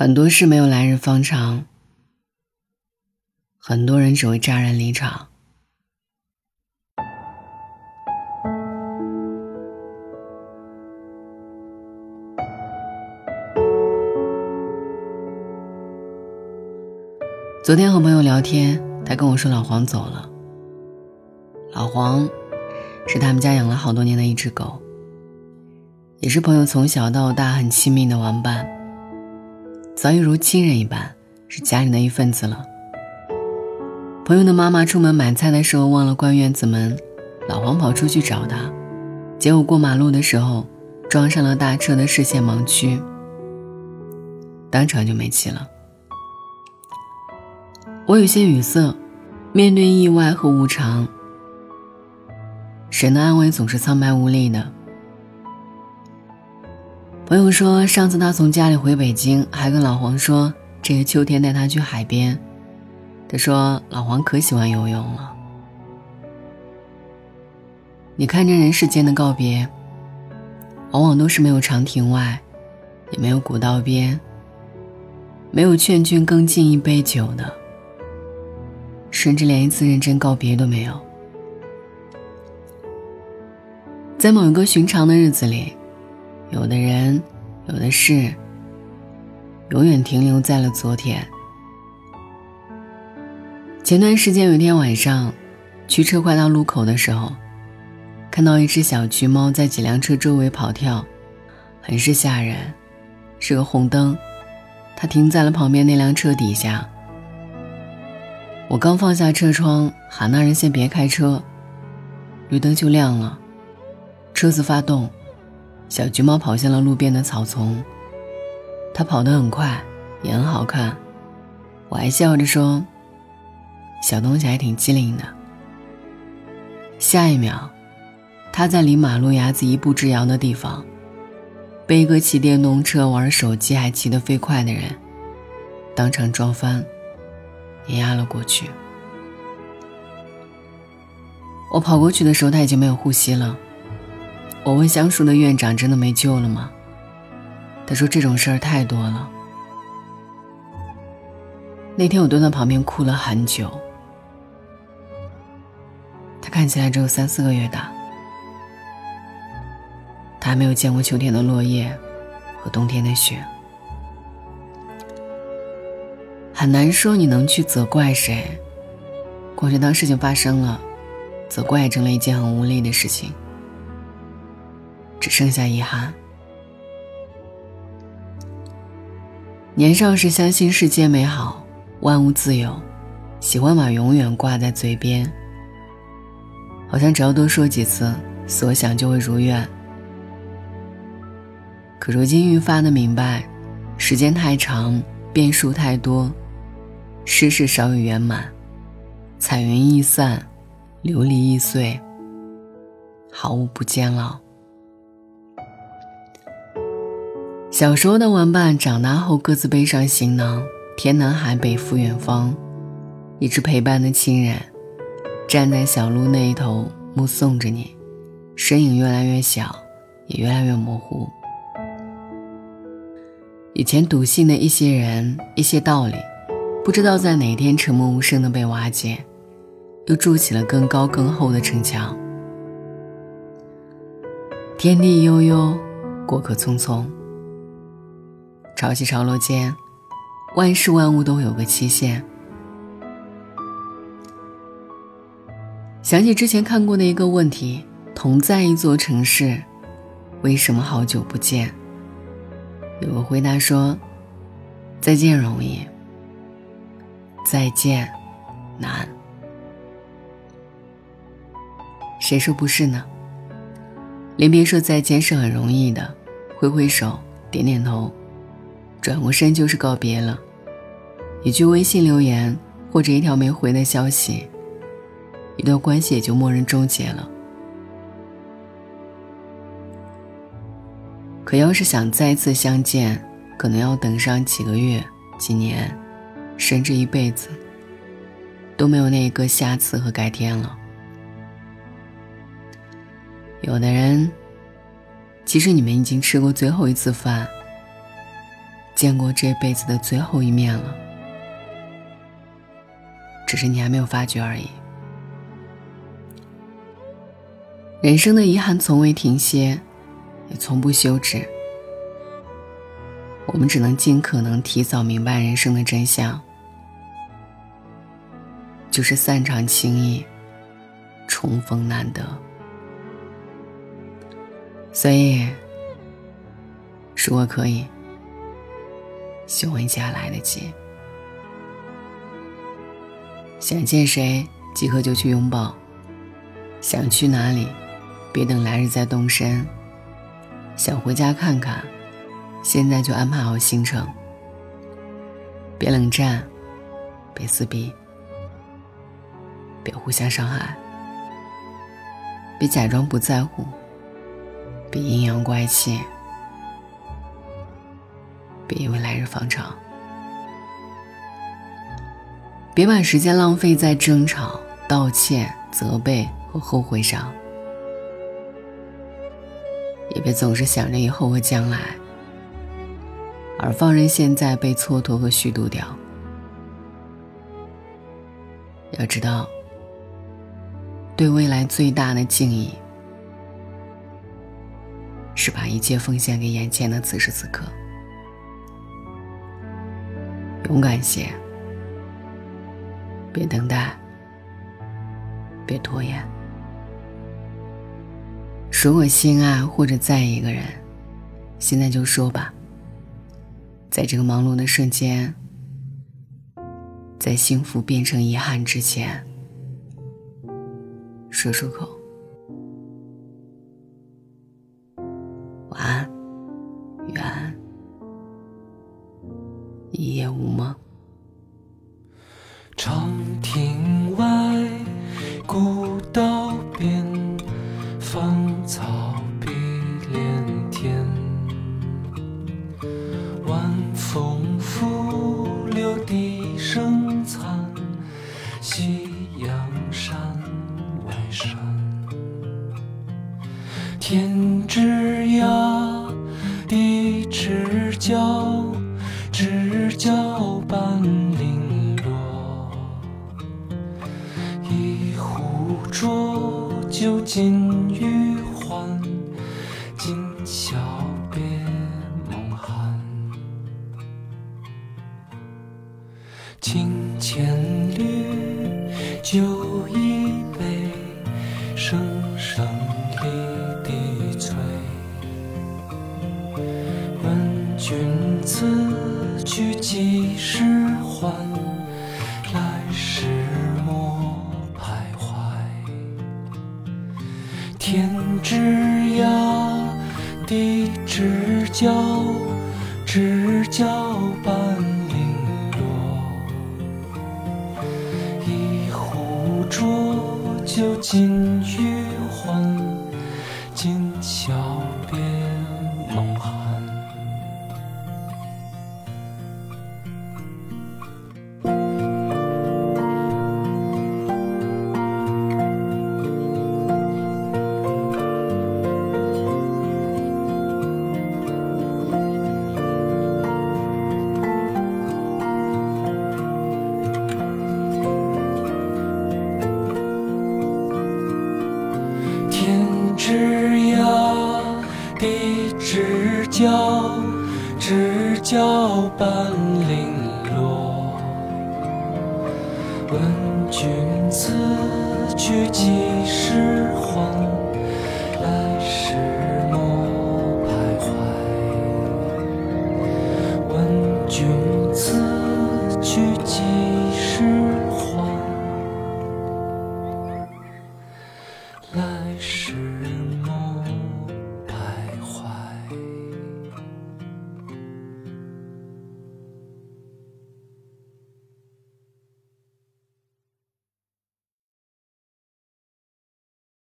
很多事没有来日方长，很多人只会乍然离场。昨天和朋友聊天，他跟我说老黄走了。老黄是他们家养了好多年的一只狗，也是朋友从小到大很亲密的玩伴，早已如亲人一般，是家里的一份子了。朋友的妈妈出门买菜的时候忘了关院子门，老黄跑出去找她，结果过马路的时候撞上了大车的视线盲区，当场就没气了。我有些语塞，面对意外和无常，神的安慰总是苍白无力的。朋友说，上次他从家里回北京，还跟老黄说这个秋天带他去海边。他说老黄可喜欢游泳了。你看这人世间的告别，往往都是没有长亭外，也没有古道边，没有劝君更尽一杯酒的。甚至连一次认真告别都没有。在某一个寻常的日子里，有的人，有的事，永远停留在了昨天。前段时间有一天晚上，驱车快到路口的时候，看到一只小橘猫在几辆车周围跑跳，很是吓人。是个红灯，它停在了旁边那辆车底下。我刚放下车窗，喊那人先别开车，绿灯就亮了，车子发动，小橘猫跑向了路边的草丛。它跑得很快，也很好看，我还笑着说：“小东西还挺机灵的。”下一秒，它在离马路牙子一步之遥的地方，被一个骑电动车玩手机还骑得飞快的人当场撞翻。碾压了过去。我跑过去的时候，他已经没有呼吸了。我问相熟的院长：“真的没救了吗？”他说：“这种事儿太多了。”那天我蹲在旁边哭了很久。他看起来只有三四个月大，他还没有见过秋天的落叶和冬天的雪。很难说你能去责怪谁，况且当事情发生了，责怪成了一件很无力的事情，只剩下遗憾。年少时相信世界美好，万物自由，喜欢把永远挂在嘴边，好像只要多说几次，所想就会如愿。可如今愈发的明白，时间太长，变数太多。世事少有圆满，彩云易散，琉璃易碎，好物不坚牢。小时候的玩伴，长大后各自背上行囊，天南海北赴远方；一直陪伴的亲人，站在小路那一头目送着你，身影越来越小，也越来越模糊。以前笃信的一些人，一些道理。不知道在哪天，沉默无声的被瓦解，又筑起了更高更厚的城墙。天地悠悠，过客匆匆。潮起潮落间，万事万物都有个期限。想起之前看过的一个问题：同在一座城市，为什么好久不见？有个回答说：再见容易。再见，难。谁说不是呢？连别说再见是很容易的，挥挥手，点点头，转过身就是告别了。一句微信留言或者一条没回的消息，一段关系也就默认终结了。可要是想再次相见，可能要等上几个月、几年。甚至一辈子都没有那一个下次和改天了。有的人，即使你们已经吃过最后一次饭，见过这辈子的最后一面了，只是你还没有发觉而已。人生的遗憾从未停歇，也从不休止。我们只能尽可能提早明白人生的真相，就是散场轻易，重逢难得。所以，如果可以，希望一切还来得及。想见谁，即刻就去拥抱；想去哪里。别等来日再动身。想回家看看，现在就安排好行程。别冷战，别撕逼，别互相伤害，别假装不在乎，别阴阳怪气，别以为来日方长。别把时间浪费在争吵、道歉、责备和后悔上。也别总是想着以后和将来，而放任现在被蹉跎和虚度掉。要知道，对未来最大的敬意，是把一切奉献给眼前的此时此刻。勇敢些，别等待，别拖延。如果心爱或者在意一个人，现在就说吧。在这个忙碌的瞬间，在幸福变成遗憾之前，说出口。晚安，愿一夜无梦。长亭外，古道边。芳草碧连天，晚风拂酒尽余欢，今宵别梦寒。清浅绿，酒一杯，声声离笛催。问君此去几时还？天。之涯，地之角，知交半零落。一壶浊酒尽余问君此去几时还？来时莫徘徊问君此去几时还？来时